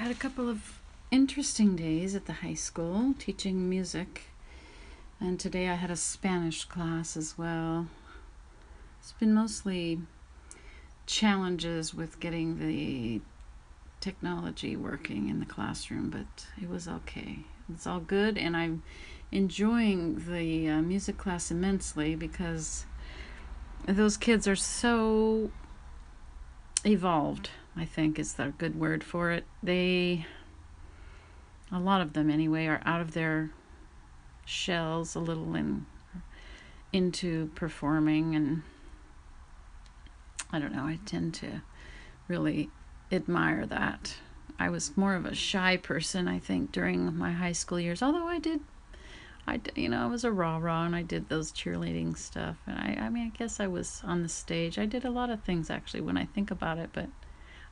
had a couple of interesting days at the high school teaching music. And today I had a Spanish class as well. It's been mostly challenges with getting the technology working in the classroom, but it was okay. It's all good, and I'm enjoying the uh, music class immensely because those kids are so evolved, I think is the good word for it. They, a lot of them anyway, are out of their shells a little and into performing and I don't know, I tend to really admire that. I was more of a shy person, I think, during my high school years, although I did I, you know, I was a rah rah and I did those cheerleading stuff. And I, I mean, I guess I was on the stage. I did a lot of things actually when I think about it, but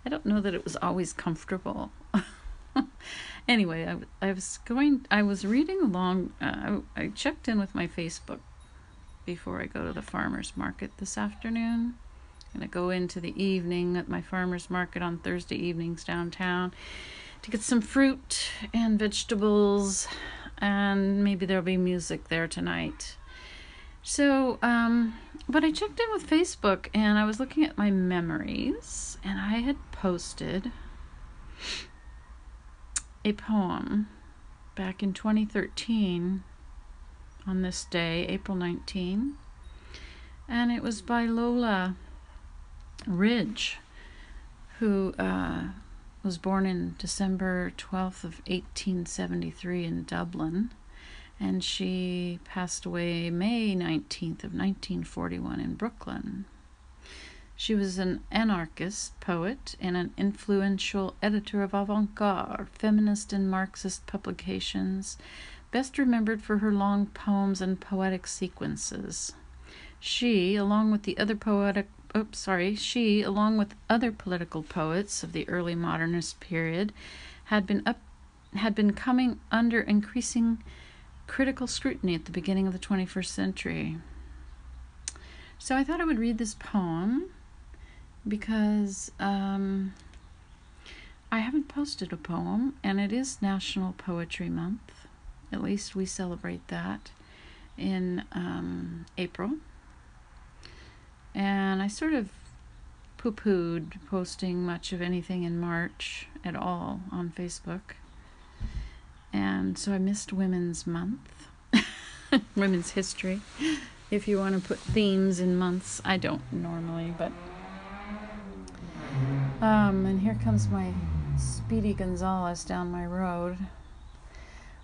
I don't know that it was always comfortable. anyway, I, I was going, I was reading along, uh, I, I checked in with my Facebook before I go to the farmer's market this afternoon. I'm going to go into the evening at my farmer's market on Thursday evenings downtown to get some fruit and vegetables and maybe there'll be music there tonight. So, um, but I checked in with Facebook and I was looking at my memories, and I had posted a poem back in 2013 on this day, April 19, and it was by Lola Ridge, who uh, was born in December 12th of 1873 in Dublin and she passed away May 19th of 1941 in Brooklyn. She was an anarchist poet and an influential editor of avant-garde, feminist and Marxist publications, best remembered for her long poems and poetic sequences. She, along with the other poetic oops, sorry, she, along with other political poets of the early modernist period, had been up had been coming under increasing critical scrutiny at the beginning of the 21st century. So I thought I would read this poem because um, I haven't posted a poem, and it is National Poetry Month. At least we celebrate that in um, April. And I sort of poo pooed posting much of anything in March at all on Facebook. And so I missed Women's Month, Women's History. If you want to put themes in months, I don't normally, but. Um, and here comes my Speedy Gonzales down my road.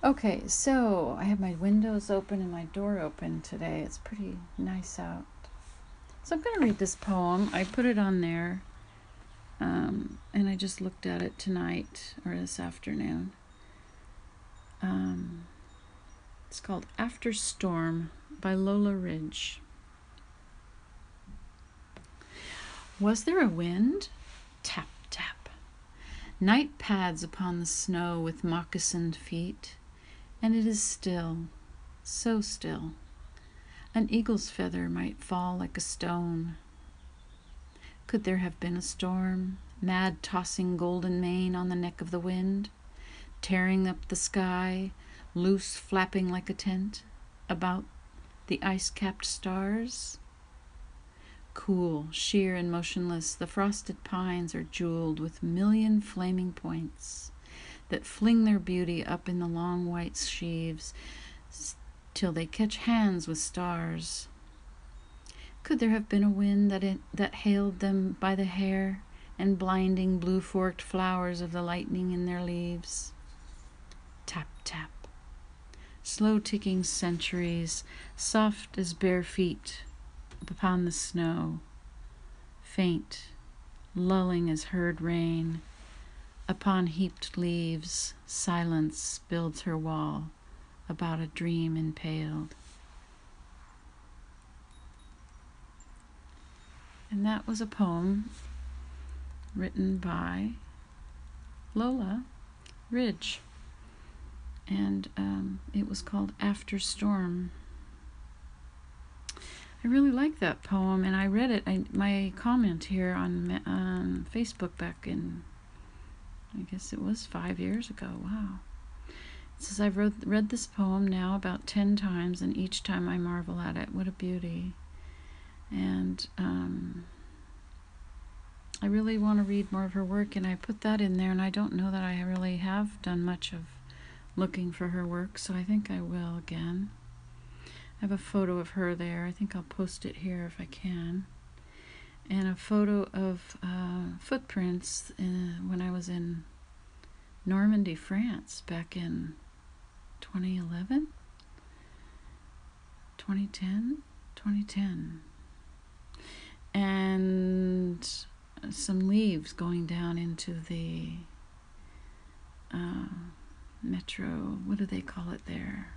Okay, so I have my windows open and my door open today. It's pretty nice out. So I'm going to read this poem. I put it on there, um, and I just looked at it tonight or this afternoon. Um, it's called After Storm by Lola Ridge. Was there a wind? Tap, tap. Night pads upon the snow with moccasined feet, and it is still, so still. An eagle's feather might fall like a stone. Could there have been a storm, mad tossing golden mane on the neck of the wind, tearing up the sky, loose flapping like a tent about the ice capped stars? Cool, sheer, and motionless, the frosted pines are jeweled with million flaming points that fling their beauty up in the long white sheaves till they catch hands with stars. Could there have been a wind that, it, that hailed them by the hair and blinding blue forked flowers of the lightning in their leaves? Tap, tap. Slow ticking centuries, soft as bare feet upon the snow, faint, lulling as heard rain. Upon heaped leaves, silence builds her wall about a dream impaled. And that was a poem written by Lola Ridge. And um, it was called After Storm. I really like that poem, and I read it. I, my comment here on on Facebook back in I guess it was five years ago. Wow. It says, I've wrote, read this poem now about ten times, and each time I marvel at it. What a beauty. And um, I really want to read more of her work, and I put that in there, and I don't know that I really have done much of looking for her work, so I think I will again. I have a photo of her there. I think I'll post it here if I can. And a photo of uh, footprints in, uh, when I was in Normandy, France, back in 2011, 2010, 2010. And some leaves going down into the uh, metro. What do they call it there?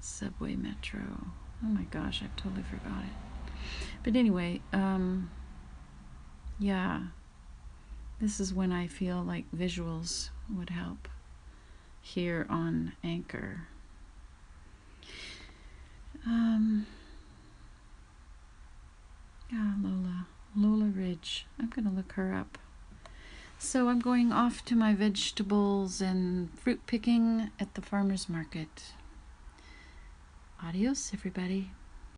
Subway metro. Oh my gosh, I've totally forgot it. But anyway, um, yeah, this is when I feel like visuals would help here on Anchor. Um, yeah, Lola. Lola Ridge. I'm going to look her up. So I'm going off to my vegetables and fruit picking at the farmer's market. Adios, everybody.